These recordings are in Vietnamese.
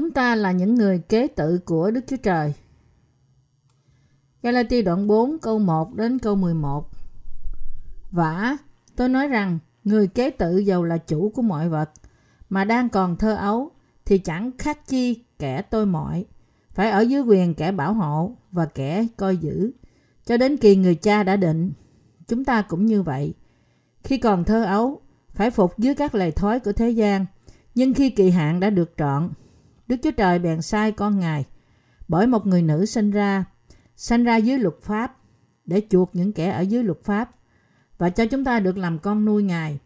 Chúng ta là những người kế tự của Đức Chúa Trời. Galati đoạn 4 câu 1 đến câu 11 Vả, tôi nói rằng người kế tự giàu là chủ của mọi vật mà đang còn thơ ấu thì chẳng khác chi kẻ tôi mọi. Phải ở dưới quyền kẻ bảo hộ và kẻ coi giữ cho đến kỳ người cha đã định. Chúng ta cũng như vậy. Khi còn thơ ấu phải phục dưới các lời thói của thế gian nhưng khi kỳ hạn đã được trọn Đức Chúa Trời bèn sai con Ngài bởi một người nữ sinh ra, sinh ra dưới luật pháp để chuộc những kẻ ở dưới luật pháp và cho chúng ta được làm con nuôi Ngài.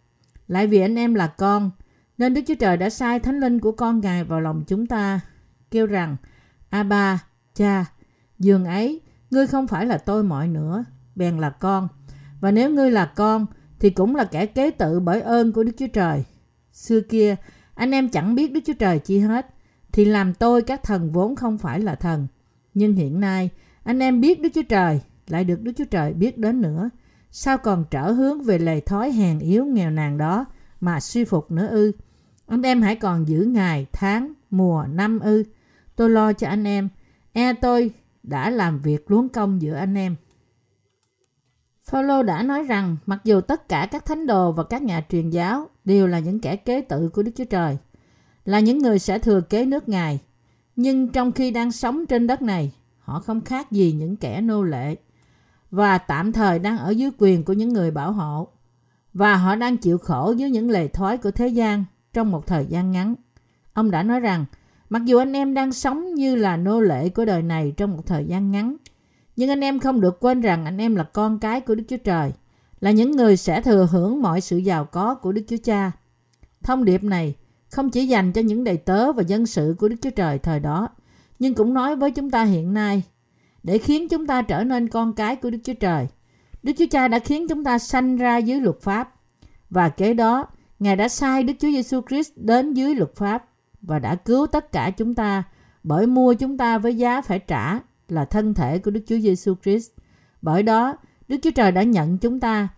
Lại vì anh em là con, nên Đức Chúa Trời đã sai thánh linh của con Ngài vào lòng chúng ta, kêu rằng, a ba cha, giường ấy, ngươi không phải là tôi mọi nữa, bèn là con. Và nếu ngươi là con, thì cũng là kẻ kế tự bởi ơn của Đức Chúa Trời. Xưa kia, anh em chẳng biết Đức Chúa Trời chi hết, thì làm tôi các thần vốn không phải là thần. Nhưng hiện nay, anh em biết Đức Chúa Trời, lại được Đức Chúa Trời biết đến nữa. Sao còn trở hướng về lề thói hèn yếu nghèo nàn đó mà suy phục nữa ư? Anh em hãy còn giữ ngày, tháng, mùa, năm ư. Tôi lo cho anh em. E tôi đã làm việc luống công giữa anh em. Phaolô đã nói rằng mặc dù tất cả các thánh đồ và các nhà truyền giáo đều là những kẻ kế tự của Đức Chúa Trời, là những người sẽ thừa kế nước Ngài. Nhưng trong khi đang sống trên đất này, họ không khác gì những kẻ nô lệ và tạm thời đang ở dưới quyền của những người bảo hộ và họ đang chịu khổ dưới những lề thói của thế gian trong một thời gian ngắn. Ông đã nói rằng, mặc dù anh em đang sống như là nô lệ của đời này trong một thời gian ngắn, nhưng anh em không được quên rằng anh em là con cái của Đức Chúa Trời, là những người sẽ thừa hưởng mọi sự giàu có của Đức Chúa Cha. Thông điệp này không chỉ dành cho những đầy tớ và dân sự của Đức Chúa Trời thời đó, nhưng cũng nói với chúng ta hiện nay để khiến chúng ta trở nên con cái của Đức Chúa Trời. Đức Chúa Cha đã khiến chúng ta sanh ra dưới luật pháp và kế đó Ngài đã sai Đức Chúa Giêsu Christ đến dưới luật pháp và đã cứu tất cả chúng ta bởi mua chúng ta với giá phải trả là thân thể của Đức Chúa Giêsu Christ. Bởi đó, Đức Chúa Trời đã nhận chúng ta,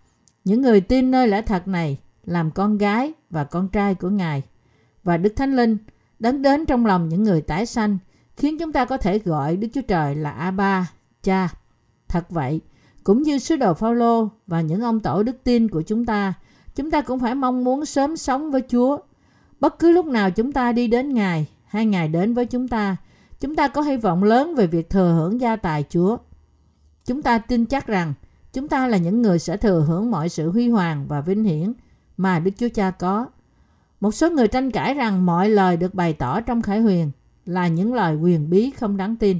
những người tin nơi lẽ thật này, làm con gái và con trai của Ngài và Đức Thánh Linh đấng đến trong lòng những người tái sanh khiến chúng ta có thể gọi Đức Chúa Trời là Abba, Cha. Thật vậy, cũng như sứ đồ Phaolô và những ông tổ đức tin của chúng ta, chúng ta cũng phải mong muốn sớm sống với Chúa. Bất cứ lúc nào chúng ta đi đến Ngài hay Ngài đến với chúng ta, chúng ta có hy vọng lớn về việc thừa hưởng gia tài Chúa. Chúng ta tin chắc rằng chúng ta là những người sẽ thừa hưởng mọi sự huy hoàng và vinh hiển mà Đức Chúa Cha có một số người tranh cãi rằng mọi lời được bày tỏ trong Khải Huyền là những lời quyền bí không đáng tin.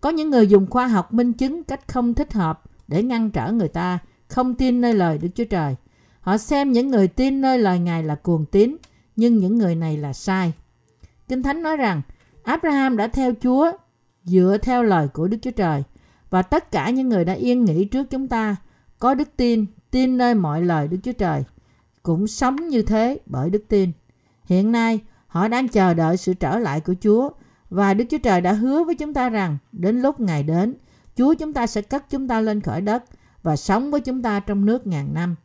Có những người dùng khoa học minh chứng cách không thích hợp để ngăn trở người ta không tin nơi lời Đức Chúa Trời. Họ xem những người tin nơi lời Ngài là cuồng tín, nhưng những người này là sai. Kinh Thánh nói rằng Abraham đã theo Chúa dựa theo lời của Đức Chúa Trời và tất cả những người đã yên nghỉ trước chúng ta có đức tin, tin nơi mọi lời Đức Chúa Trời cũng sống như thế bởi đức tin. Hiện nay, họ đang chờ đợi sự trở lại của Chúa và Đức Chúa Trời đã hứa với chúng ta rằng đến lúc Ngài đến, Chúa chúng ta sẽ cất chúng ta lên khỏi đất và sống với chúng ta trong nước ngàn năm.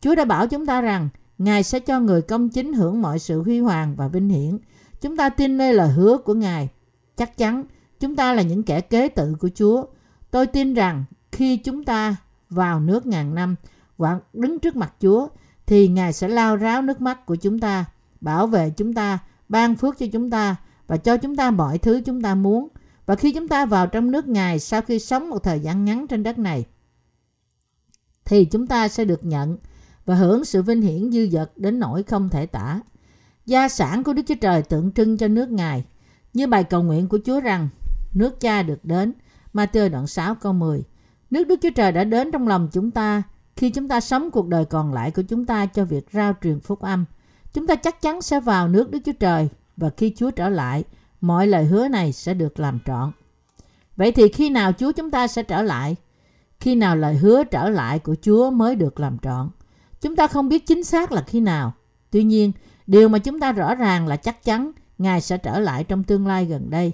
Chúa đã bảo chúng ta rằng Ngài sẽ cho người công chính hưởng mọi sự huy hoàng và vinh hiển. Chúng ta tin nơi lời hứa của Ngài. Chắc chắn chúng ta là những kẻ kế tự của Chúa. Tôi tin rằng khi chúng ta vào nước ngàn năm và đứng trước mặt Chúa thì Ngài sẽ lao ráo nước mắt của chúng ta, bảo vệ chúng ta, ban phước cho chúng ta và cho chúng ta mọi thứ chúng ta muốn. Và khi chúng ta vào trong nước Ngài sau khi sống một thời gian ngắn trên đất này, thì chúng ta sẽ được nhận và hưởng sự vinh hiển dư dật đến nỗi không thể tả. Gia sản của Đức Chúa Trời tượng trưng cho nước Ngài, như bài cầu nguyện của Chúa rằng nước cha được đến, Matthew đoạn 6 câu 10. Nước Đức Chúa Trời đã đến trong lòng chúng ta khi chúng ta sống cuộc đời còn lại của chúng ta cho việc rao truyền phúc âm, chúng ta chắc chắn sẽ vào nước Đức Chúa Trời và khi Chúa trở lại, mọi lời hứa này sẽ được làm trọn. Vậy thì khi nào Chúa chúng ta sẽ trở lại? Khi nào lời hứa trở lại của Chúa mới được làm trọn? Chúng ta không biết chính xác là khi nào. Tuy nhiên, điều mà chúng ta rõ ràng là chắc chắn Ngài sẽ trở lại trong tương lai gần đây.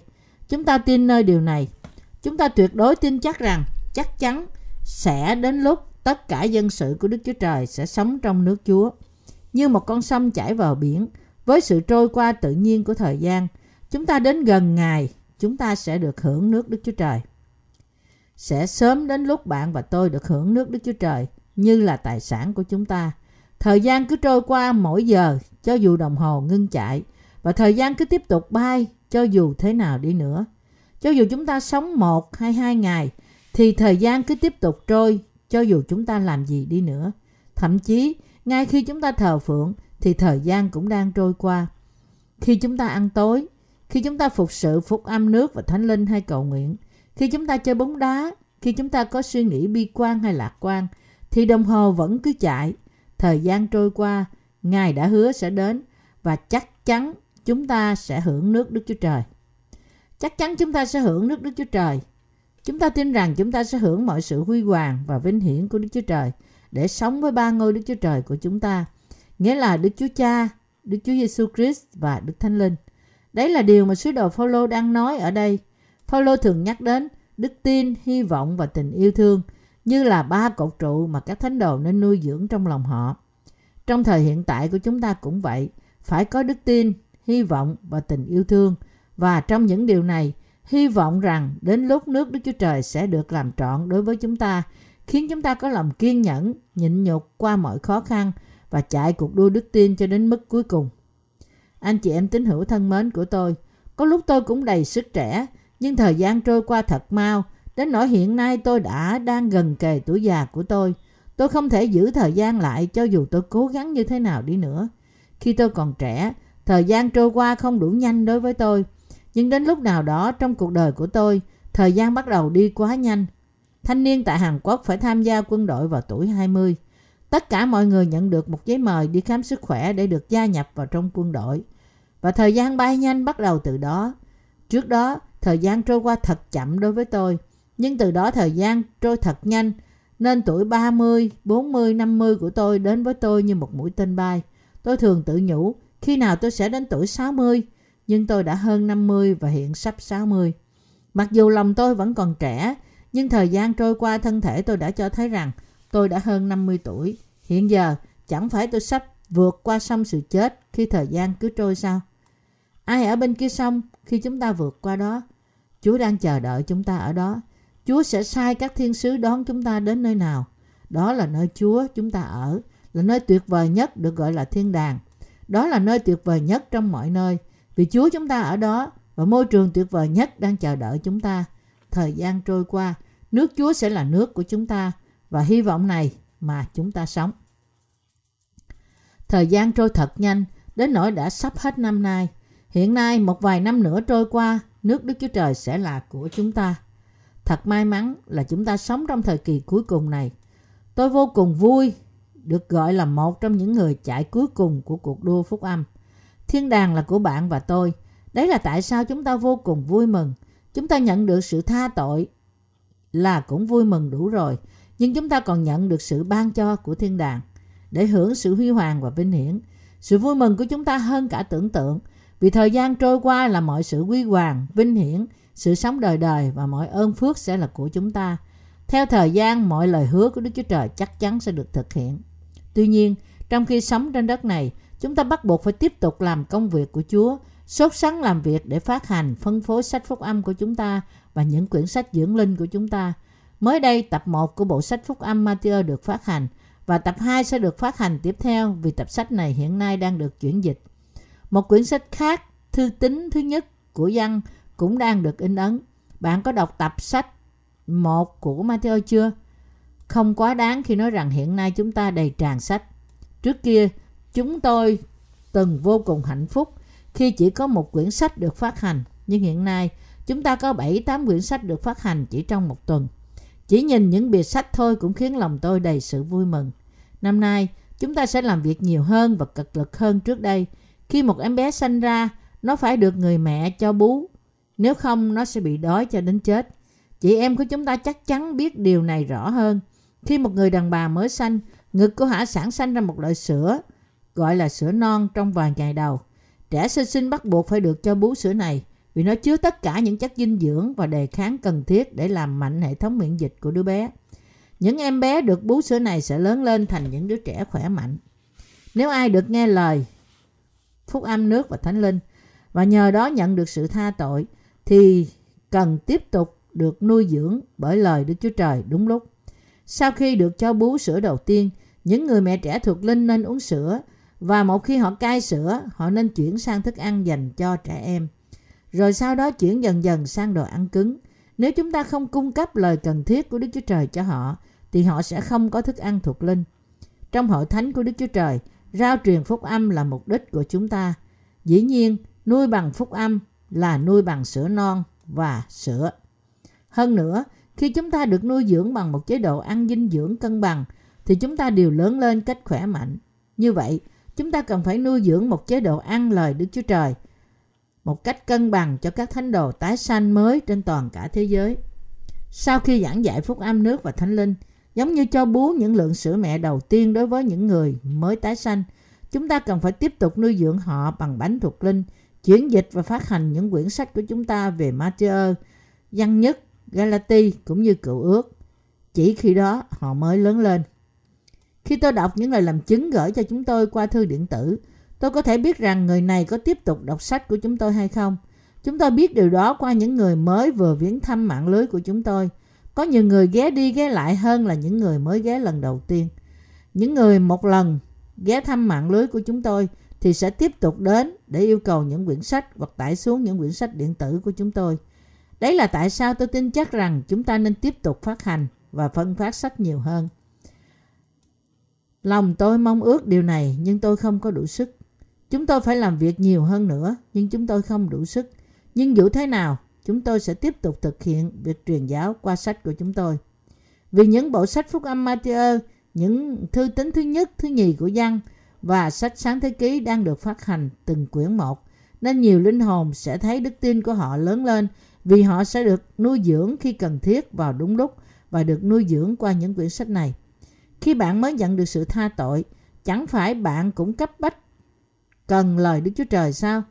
Chúng ta tin nơi điều này. Chúng ta tuyệt đối tin chắc rằng chắc chắn sẽ đến lúc tất cả dân sự của Đức Chúa Trời sẽ sống trong nước Chúa. Như một con sông chảy vào biển, với sự trôi qua tự nhiên của thời gian, chúng ta đến gần Ngài, chúng ta sẽ được hưởng nước Đức Chúa Trời. Sẽ sớm đến lúc bạn và tôi được hưởng nước Đức Chúa Trời như là tài sản của chúng ta. Thời gian cứ trôi qua mỗi giờ cho dù đồng hồ ngưng chạy và thời gian cứ tiếp tục bay cho dù thế nào đi nữa. Cho dù chúng ta sống một hay hai ngày thì thời gian cứ tiếp tục trôi cho dù chúng ta làm gì đi nữa. Thậm chí ngay khi chúng ta thờ phượng thì thời gian cũng đang trôi qua. Khi chúng ta ăn tối, khi chúng ta phục sự phúc âm nước và thánh linh hay cầu nguyện, khi chúng ta chơi bóng đá, khi chúng ta có suy nghĩ bi quan hay lạc quan, thì đồng hồ vẫn cứ chạy. Thời gian trôi qua, Ngài đã hứa sẽ đến và chắc chắn chúng ta sẽ hưởng nước Đức Chúa Trời. Chắc chắn chúng ta sẽ hưởng nước Đức Chúa Trời. Chúng ta tin rằng chúng ta sẽ hưởng mọi sự huy hoàng và vinh hiển của Đức Chúa Trời để sống với ba ngôi Đức Chúa Trời của chúng ta. Nghĩa là Đức Chúa Cha, Đức Chúa Giêsu Christ và Đức Thánh Linh. Đấy là điều mà sứ đồ Phaolô đang nói ở đây. Phaolô thường nhắc đến đức tin, hy vọng và tình yêu thương như là ba cột trụ mà các thánh đồ nên nuôi dưỡng trong lòng họ. Trong thời hiện tại của chúng ta cũng vậy, phải có đức tin, hy vọng và tình yêu thương. Và trong những điều này, hy vọng rằng đến lúc nước Đức Chúa Trời sẽ được làm trọn đối với chúng ta, khiến chúng ta có lòng kiên nhẫn, nhịn nhục qua mọi khó khăn và chạy cuộc đua đức tin cho đến mức cuối cùng. Anh chị em tín hữu thân mến của tôi, có lúc tôi cũng đầy sức trẻ, nhưng thời gian trôi qua thật mau, đến nỗi hiện nay tôi đã đang gần kề tuổi già của tôi. Tôi không thể giữ thời gian lại cho dù tôi cố gắng như thế nào đi nữa. Khi tôi còn trẻ, thời gian trôi qua không đủ nhanh đối với tôi. Nhưng đến lúc nào đó trong cuộc đời của tôi, thời gian bắt đầu đi quá nhanh. Thanh niên tại Hàn Quốc phải tham gia quân đội vào tuổi 20. Tất cả mọi người nhận được một giấy mời đi khám sức khỏe để được gia nhập vào trong quân đội. Và thời gian bay nhanh bắt đầu từ đó. Trước đó, thời gian trôi qua thật chậm đối với tôi. Nhưng từ đó thời gian trôi thật nhanh. Nên tuổi 30, 40, 50 của tôi đến với tôi như một mũi tên bay. Tôi thường tự nhủ khi nào tôi sẽ đến tuổi 60. Nhưng tôi đã hơn 50 và hiện sắp 60. Mặc dù lòng tôi vẫn còn trẻ, nhưng thời gian trôi qua thân thể tôi đã cho thấy rằng tôi đã hơn 50 tuổi. Hiện giờ chẳng phải tôi sắp vượt qua sông sự chết khi thời gian cứ trôi sao? Ai ở bên kia sông khi chúng ta vượt qua đó? Chúa đang chờ đợi chúng ta ở đó. Chúa sẽ sai các thiên sứ đón chúng ta đến nơi nào? Đó là nơi Chúa chúng ta ở, là nơi tuyệt vời nhất được gọi là thiên đàng. Đó là nơi tuyệt vời nhất trong mọi nơi. Vì Chúa chúng ta ở đó và môi trường tuyệt vời nhất đang chờ đợi chúng ta. Thời gian trôi qua, nước Chúa sẽ là nước của chúng ta và hy vọng này mà chúng ta sống. Thời gian trôi thật nhanh, đến nỗi đã sắp hết năm nay. Hiện nay một vài năm nữa trôi qua, nước Đức Chúa Trời sẽ là của chúng ta. Thật may mắn là chúng ta sống trong thời kỳ cuối cùng này. Tôi vô cùng vui được gọi là một trong những người chạy cuối cùng của cuộc đua phúc âm. Thiên đàng là của bạn và tôi. Đấy là tại sao chúng ta vô cùng vui mừng. Chúng ta nhận được sự tha tội là cũng vui mừng đủ rồi. Nhưng chúng ta còn nhận được sự ban cho của thiên đàng để hưởng sự huy hoàng và vinh hiển. Sự vui mừng của chúng ta hơn cả tưởng tượng vì thời gian trôi qua là mọi sự huy hoàng, vinh hiển, sự sống đời đời và mọi ơn phước sẽ là của chúng ta. Theo thời gian, mọi lời hứa của Đức Chúa Trời chắc chắn sẽ được thực hiện. Tuy nhiên, trong khi sống trên đất này, chúng ta bắt buộc phải tiếp tục làm công việc của Chúa, sốt sắng làm việc để phát hành, phân phối sách phúc âm của chúng ta và những quyển sách dưỡng linh của chúng ta. Mới đây, tập 1 của bộ sách phúc âm Matthew được phát hành và tập 2 sẽ được phát hành tiếp theo vì tập sách này hiện nay đang được chuyển dịch. Một quyển sách khác, thư tín thứ nhất của Giăng cũng đang được in ấn. Bạn có đọc tập sách 1 của Matthew chưa? Không quá đáng khi nói rằng hiện nay chúng ta đầy tràn sách. Trước kia, chúng tôi từng vô cùng hạnh phúc khi chỉ có một quyển sách được phát hành. Nhưng hiện nay, chúng ta có 7-8 quyển sách được phát hành chỉ trong một tuần. Chỉ nhìn những bìa sách thôi cũng khiến lòng tôi đầy sự vui mừng. Năm nay, chúng ta sẽ làm việc nhiều hơn và cực lực hơn trước đây. Khi một em bé sanh ra, nó phải được người mẹ cho bú. Nếu không, nó sẽ bị đói cho đến chết. Chị em của chúng ta chắc chắn biết điều này rõ hơn. Khi một người đàn bà mới sanh, ngực của hả sản sanh ra một loại sữa, gọi là sữa non trong vài ngày đầu. Trẻ sơ sinh bắt buộc phải được cho bú sữa này vì nó chứa tất cả những chất dinh dưỡng và đề kháng cần thiết để làm mạnh hệ thống miễn dịch của đứa bé. Những em bé được bú sữa này sẽ lớn lên thành những đứa trẻ khỏe mạnh. Nếu ai được nghe lời phúc âm nước và thánh linh và nhờ đó nhận được sự tha tội thì cần tiếp tục được nuôi dưỡng bởi lời Đức Chúa Trời đúng lúc. Sau khi được cho bú sữa đầu tiên, những người mẹ trẻ thuộc linh nên uống sữa và một khi họ cai sữa, họ nên chuyển sang thức ăn dành cho trẻ em. Rồi sau đó chuyển dần dần sang đồ ăn cứng. Nếu chúng ta không cung cấp lời cần thiết của Đức Chúa Trời cho họ, thì họ sẽ không có thức ăn thuộc linh. Trong hội thánh của Đức Chúa Trời, rao truyền phúc âm là mục đích của chúng ta. Dĩ nhiên, nuôi bằng phúc âm là nuôi bằng sữa non và sữa. Hơn nữa, khi chúng ta được nuôi dưỡng bằng một chế độ ăn dinh dưỡng cân bằng, thì chúng ta đều lớn lên cách khỏe mạnh. Như vậy, chúng ta cần phải nuôi dưỡng một chế độ ăn lời Đức Chúa Trời một cách cân bằng cho các thánh đồ tái sanh mới trên toàn cả thế giới. Sau khi giảng dạy phúc âm nước và thánh linh, giống như cho bú những lượng sữa mẹ đầu tiên đối với những người mới tái sanh, chúng ta cần phải tiếp tục nuôi dưỡng họ bằng bánh thuộc linh, chuyển dịch và phát hành những quyển sách của chúng ta về Matthew, Văn Nhất, Galati cũng như cựu ước. Chỉ khi đó họ mới lớn lên. Khi tôi đọc những lời làm chứng gửi cho chúng tôi qua thư điện tử, tôi có thể biết rằng người này có tiếp tục đọc sách của chúng tôi hay không. Chúng tôi biết điều đó qua những người mới vừa viếng thăm mạng lưới của chúng tôi. Có nhiều người ghé đi ghé lại hơn là những người mới ghé lần đầu tiên. Những người một lần ghé thăm mạng lưới của chúng tôi thì sẽ tiếp tục đến để yêu cầu những quyển sách hoặc tải xuống những quyển sách điện tử của chúng tôi. Đấy là tại sao tôi tin chắc rằng chúng ta nên tiếp tục phát hành và phân phát sách nhiều hơn. Lòng tôi mong ước điều này nhưng tôi không có đủ sức. Chúng tôi phải làm việc nhiều hơn nữa nhưng chúng tôi không đủ sức. Nhưng dù thế nào, chúng tôi sẽ tiếp tục thực hiện việc truyền giáo qua sách của chúng tôi. Vì những bộ sách Phúc âm Matthew, những thư tín thứ nhất, thứ nhì của Giăng và sách sáng thế ký đang được phát hành từng quyển một, nên nhiều linh hồn sẽ thấy đức tin của họ lớn lên vì họ sẽ được nuôi dưỡng khi cần thiết vào đúng lúc và được nuôi dưỡng qua những quyển sách này. Khi bạn mới nhận được sự tha tội, chẳng phải bạn cũng cấp bách cần lời Đức Chúa Trời sao?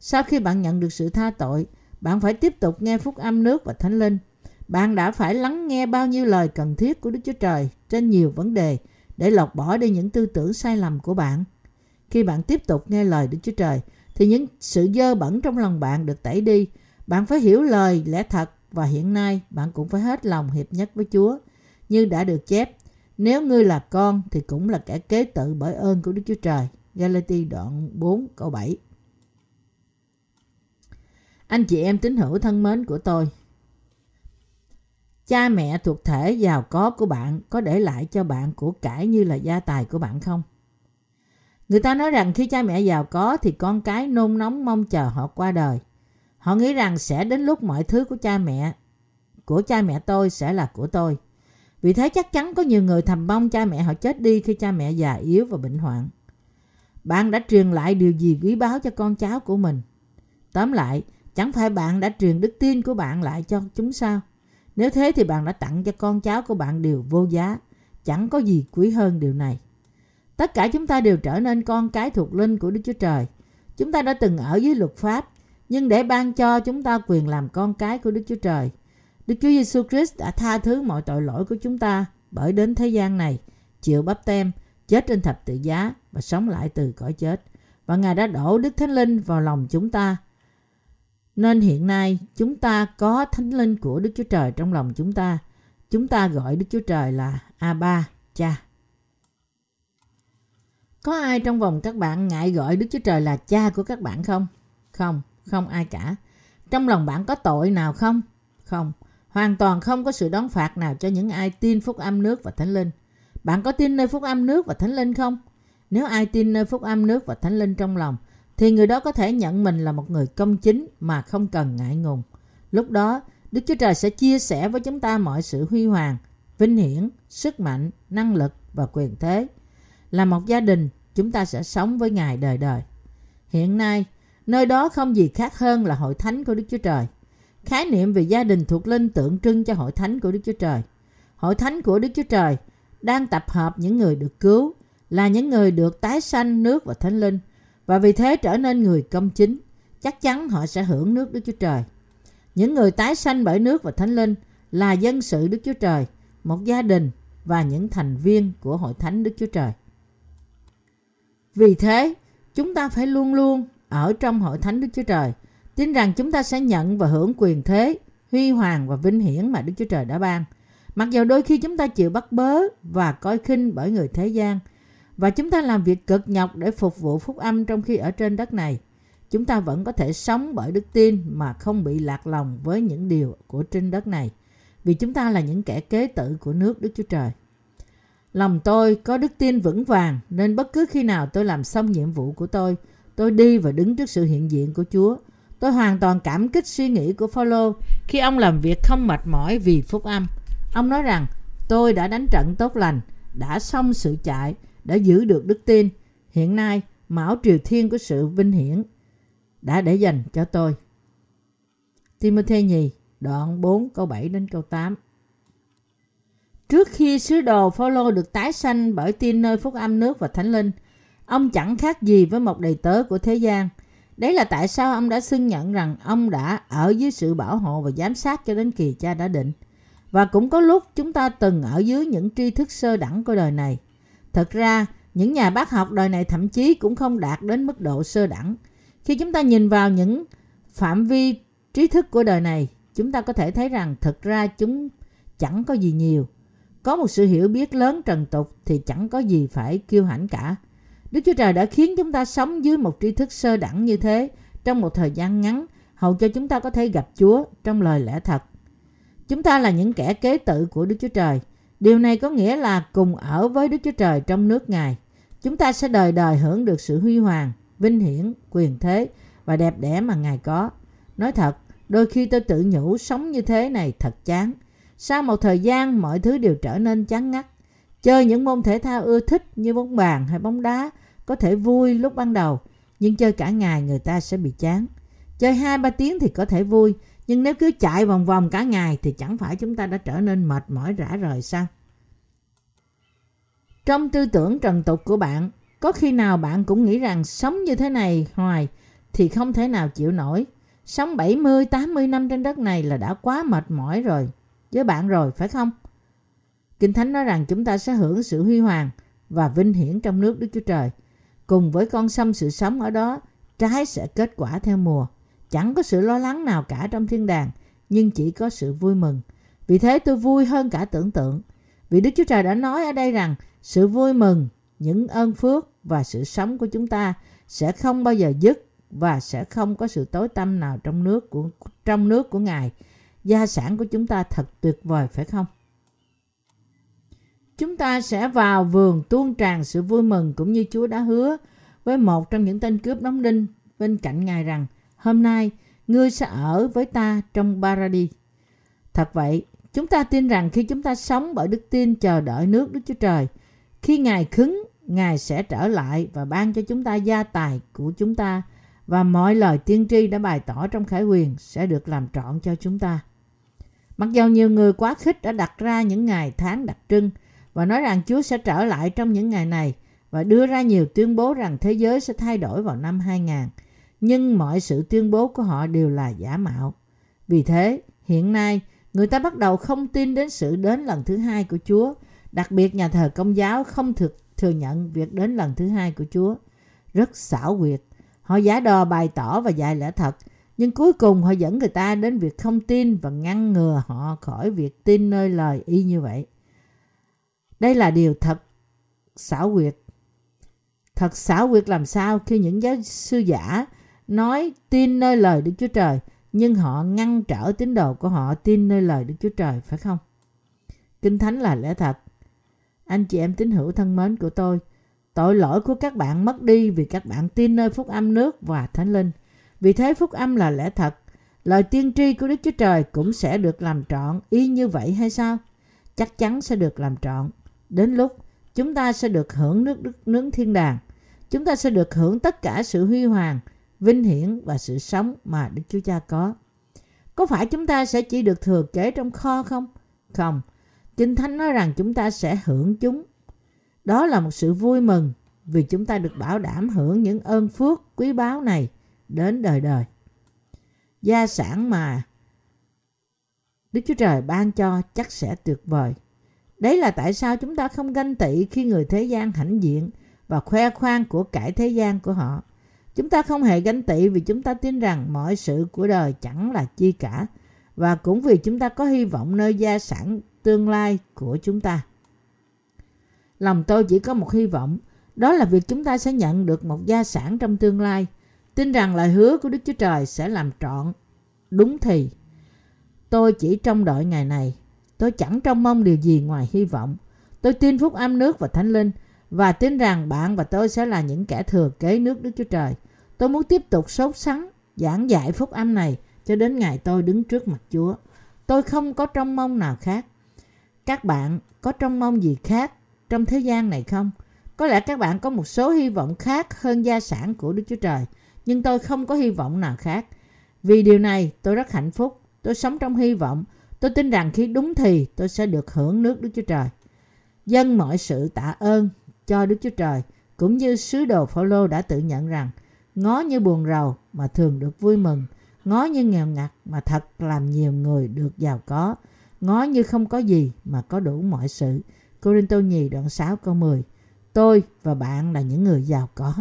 Sau khi bạn nhận được sự tha tội, bạn phải tiếp tục nghe phúc âm nước và thánh linh. Bạn đã phải lắng nghe bao nhiêu lời cần thiết của Đức Chúa Trời trên nhiều vấn đề để lọc bỏ đi những tư tưởng sai lầm của bạn. Khi bạn tiếp tục nghe lời Đức Chúa Trời, thì những sự dơ bẩn trong lòng bạn được tẩy đi. Bạn phải hiểu lời lẽ thật và hiện nay bạn cũng phải hết lòng hiệp nhất với Chúa. Như đã được chép, nếu ngươi là con thì cũng là kẻ kế tự bởi ơn của Đức Chúa Trời. Galati đoạn 4 câu 7 Anh chị em tín hữu thân mến của tôi, Cha mẹ thuộc thể giàu có của bạn có để lại cho bạn của cải như là gia tài của bạn không? Người ta nói rằng khi cha mẹ giàu có thì con cái nôn nóng mong chờ họ qua đời. Họ nghĩ rằng sẽ đến lúc mọi thứ của cha mẹ, của cha mẹ tôi sẽ là của tôi. Vì thế chắc chắn có nhiều người thầm mong cha mẹ họ chết đi khi cha mẹ già yếu và bệnh hoạn. Bạn đã truyền lại điều gì quý báu cho con cháu của mình? Tóm lại, chẳng phải bạn đã truyền đức tin của bạn lại cho chúng sao? Nếu thế thì bạn đã tặng cho con cháu của bạn điều vô giá. Chẳng có gì quý hơn điều này. Tất cả chúng ta đều trở nên con cái thuộc linh của Đức Chúa Trời. Chúng ta đã từng ở dưới luật pháp, nhưng để ban cho chúng ta quyền làm con cái của Đức Chúa Trời. Đức Chúa Giêsu Christ đã tha thứ mọi tội lỗi của chúng ta bởi đến thế gian này, chịu bắp tem, chết trên thập tự giá và sống lại từ cõi chết. Và Ngài đã đổ Đức Thánh Linh vào lòng chúng ta nên hiện nay chúng ta có thánh linh của Đức Chúa Trời trong lòng chúng ta. Chúng ta gọi Đức Chúa Trời là A-ba, cha. Có ai trong vòng các bạn ngại gọi Đức Chúa Trời là cha của các bạn không? Không, không ai cả. Trong lòng bạn có tội nào không? Không, hoàn toàn không có sự đón phạt nào cho những ai tin phúc âm nước và thánh linh. Bạn có tin nơi phúc âm nước và thánh linh không? Nếu ai tin nơi phúc âm nước và thánh linh trong lòng thì người đó có thể nhận mình là một người công chính mà không cần ngại ngùng. Lúc đó, Đức Chúa Trời sẽ chia sẻ với chúng ta mọi sự huy hoàng, vinh hiển, sức mạnh, năng lực và quyền thế. Là một gia đình, chúng ta sẽ sống với Ngài đời đời. Hiện nay, nơi đó không gì khác hơn là hội thánh của Đức Chúa Trời. Khái niệm về gia đình thuộc linh tượng trưng cho hội thánh của Đức Chúa Trời. Hội thánh của Đức Chúa Trời đang tập hợp những người được cứu, là những người được tái sanh nước và thánh linh – và vì thế trở nên người công chính, chắc chắn họ sẽ hưởng nước Đức Chúa Trời. Những người tái sanh bởi nước và Thánh Linh là dân sự Đức Chúa Trời, một gia đình và những thành viên của hội thánh Đức Chúa Trời. Vì thế, chúng ta phải luôn luôn ở trong hội thánh Đức Chúa Trời, tin rằng chúng ta sẽ nhận và hưởng quyền thế, huy hoàng và vinh hiển mà Đức Chúa Trời đã ban. Mặc dù đôi khi chúng ta chịu bắt bớ và coi khinh bởi người thế gian, và chúng ta làm việc cực nhọc để phục vụ phúc âm trong khi ở trên đất này, chúng ta vẫn có thể sống bởi đức tin mà không bị lạc lòng với những điều của trên đất này, vì chúng ta là những kẻ kế tự của nước Đức Chúa Trời. Lòng tôi có đức tin vững vàng nên bất cứ khi nào tôi làm xong nhiệm vụ của tôi, tôi đi và đứng trước sự hiện diện của Chúa. Tôi hoàn toàn cảm kích suy nghĩ của Phaolô khi ông làm việc không mệt mỏi vì phúc âm. Ông nói rằng, tôi đã đánh trận tốt lành, đã xong sự chạy, đã giữ được đức tin. Hiện nay, mão triều thiên của sự vinh hiển đã để dành cho tôi. Timothy nhì, đoạn 4 câu 7 đến câu 8. Trước khi sứ đồ Phaolô được tái sanh bởi tin nơi phúc âm nước và thánh linh, ông chẳng khác gì với một đầy tớ của thế gian. Đấy là tại sao ông đã xưng nhận rằng ông đã ở dưới sự bảo hộ và giám sát cho đến kỳ cha đã định. Và cũng có lúc chúng ta từng ở dưới những tri thức sơ đẳng của đời này. Thật ra, những nhà bác học đời này thậm chí cũng không đạt đến mức độ sơ đẳng. Khi chúng ta nhìn vào những phạm vi trí thức của đời này, chúng ta có thể thấy rằng thật ra chúng chẳng có gì nhiều. Có một sự hiểu biết lớn trần tục thì chẳng có gì phải kiêu hãnh cả. Đức Chúa Trời đã khiến chúng ta sống dưới một tri thức sơ đẳng như thế trong một thời gian ngắn, hầu cho chúng ta có thể gặp Chúa trong lời lẽ thật. Chúng ta là những kẻ kế tự của Đức Chúa Trời. Điều này có nghĩa là cùng ở với Đức Chúa Trời trong nước Ngài. Chúng ta sẽ đời đời hưởng được sự huy hoàng, vinh hiển, quyền thế và đẹp đẽ mà Ngài có. Nói thật, đôi khi tôi tự nhủ sống như thế này thật chán. Sau một thời gian, mọi thứ đều trở nên chán ngắt. Chơi những môn thể thao ưa thích như bóng bàn hay bóng đá có thể vui lúc ban đầu, nhưng chơi cả ngày người ta sẽ bị chán. Chơi 2-3 tiếng thì có thể vui, nhưng nếu cứ chạy vòng vòng cả ngày thì chẳng phải chúng ta đã trở nên mệt mỏi rã rời sao? Trong tư tưởng trần tục của bạn, có khi nào bạn cũng nghĩ rằng sống như thế này hoài thì không thể nào chịu nổi. Sống 70, 80 năm trên đất này là đã quá mệt mỏi rồi. Với bạn rồi, phải không? Kinh Thánh nói rằng chúng ta sẽ hưởng sự huy hoàng và vinh hiển trong nước Đức Chúa Trời. Cùng với con sâm sự sống ở đó, trái sẽ kết quả theo mùa. Chẳng có sự lo lắng nào cả trong thiên đàng, nhưng chỉ có sự vui mừng. Vì thế tôi vui hơn cả tưởng tượng. Vì Đức Chúa Trời đã nói ở đây rằng sự vui mừng, những ơn phước và sự sống của chúng ta sẽ không bao giờ dứt và sẽ không có sự tối tâm nào trong nước của trong nước của Ngài. Gia sản của chúng ta thật tuyệt vời phải không? Chúng ta sẽ vào vườn tuôn tràn sự vui mừng cũng như Chúa đã hứa với một trong những tên cướp đóng đinh bên cạnh Ngài rằng hôm nay ngươi sẽ ở với ta trong Paradis. Thật vậy, chúng ta tin rằng khi chúng ta sống bởi đức tin chờ đợi nước Đức Chúa Trời, khi Ngài khứng, Ngài sẽ trở lại và ban cho chúng ta gia tài của chúng ta và mọi lời tiên tri đã bày tỏ trong khải quyền sẽ được làm trọn cho chúng ta. Mặc dù nhiều người quá khích đã đặt ra những ngày tháng đặc trưng và nói rằng Chúa sẽ trở lại trong những ngày này và đưa ra nhiều tuyên bố rằng thế giới sẽ thay đổi vào năm 2000. Nhưng mọi sự tuyên bố của họ đều là giả mạo. Vì thế, hiện nay, người ta bắt đầu không tin đến sự đến lần thứ hai của Chúa. Đặc biệt nhà thờ công giáo không thực thừa nhận việc đến lần thứ hai của Chúa. Rất xảo quyệt. Họ giả đò bày tỏ và dạy lẽ thật, nhưng cuối cùng họ dẫn người ta đến việc không tin và ngăn ngừa họ khỏi việc tin nơi lời y như vậy. Đây là điều thật xảo quyệt. Thật xảo quyệt làm sao khi những giáo sư giả nói tin nơi lời Đức Chúa Trời, nhưng họ ngăn trở tín đồ của họ tin nơi lời Đức Chúa Trời, phải không? Kinh Thánh là lẽ thật. Anh chị em tín hữu thân mến của tôi, tội lỗi của các bạn mất đi vì các bạn tin nơi phúc âm nước và thánh linh. Vì thế phúc âm là lẽ thật. Lời tiên tri của Đức Chúa Trời cũng sẽ được làm trọn y như vậy hay sao? Chắc chắn sẽ được làm trọn. Đến lúc chúng ta sẽ được hưởng nước đức nướng thiên đàng. Chúng ta sẽ được hưởng tất cả sự huy hoàng, vinh hiển và sự sống mà Đức Chúa Cha có. Có phải chúng ta sẽ chỉ được thừa kế trong kho không? Không. Kinh Thánh nói rằng chúng ta sẽ hưởng chúng. Đó là một sự vui mừng vì chúng ta được bảo đảm hưởng những ơn phước quý báu này đến đời đời. Gia sản mà Đức Chúa Trời ban cho chắc sẽ tuyệt vời. Đấy là tại sao chúng ta không ganh tị khi người thế gian hãnh diện và khoe khoang của cải thế gian của họ. Chúng ta không hề ganh tị vì chúng ta tin rằng mọi sự của đời chẳng là chi cả và cũng vì chúng ta có hy vọng nơi gia sản tương lai của chúng ta. Lòng tôi chỉ có một hy vọng, đó là việc chúng ta sẽ nhận được một gia sản trong tương lai. Tin rằng lời hứa của Đức Chúa Trời sẽ làm trọn, đúng thì. Tôi chỉ trông đợi ngày này. Tôi chẳng trông mong điều gì ngoài hy vọng. Tôi tin phúc âm nước và thánh linh và tin rằng bạn và tôi sẽ là những kẻ thừa kế nước Đức Chúa Trời. Tôi muốn tiếp tục sốt sắng giảng dạy phúc âm này cho đến ngày tôi đứng trước mặt Chúa. Tôi không có trông mong nào khác. Các bạn có trông mong gì khác trong thế gian này không? Có lẽ các bạn có một số hy vọng khác hơn gia sản của Đức Chúa Trời, nhưng tôi không có hy vọng nào khác. Vì điều này, tôi rất hạnh phúc. Tôi sống trong hy vọng. Tôi tin rằng khi đúng thì tôi sẽ được hưởng nước Đức Chúa Trời. Dân mọi sự tạ ơn cho Đức Chúa Trời, cũng như sứ đồ Phaolô đã tự nhận rằng ngó như buồn rầu mà thường được vui mừng, ngó như nghèo ngặt mà thật làm nhiều người được giàu có, ngó như không có gì mà có đủ mọi sự. Corinto nhì đoạn 6 câu 10 Tôi và bạn là những người giàu có.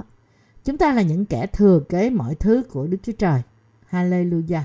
Chúng ta là những kẻ thừa kế mọi thứ của Đức Chúa Trời. Hallelujah.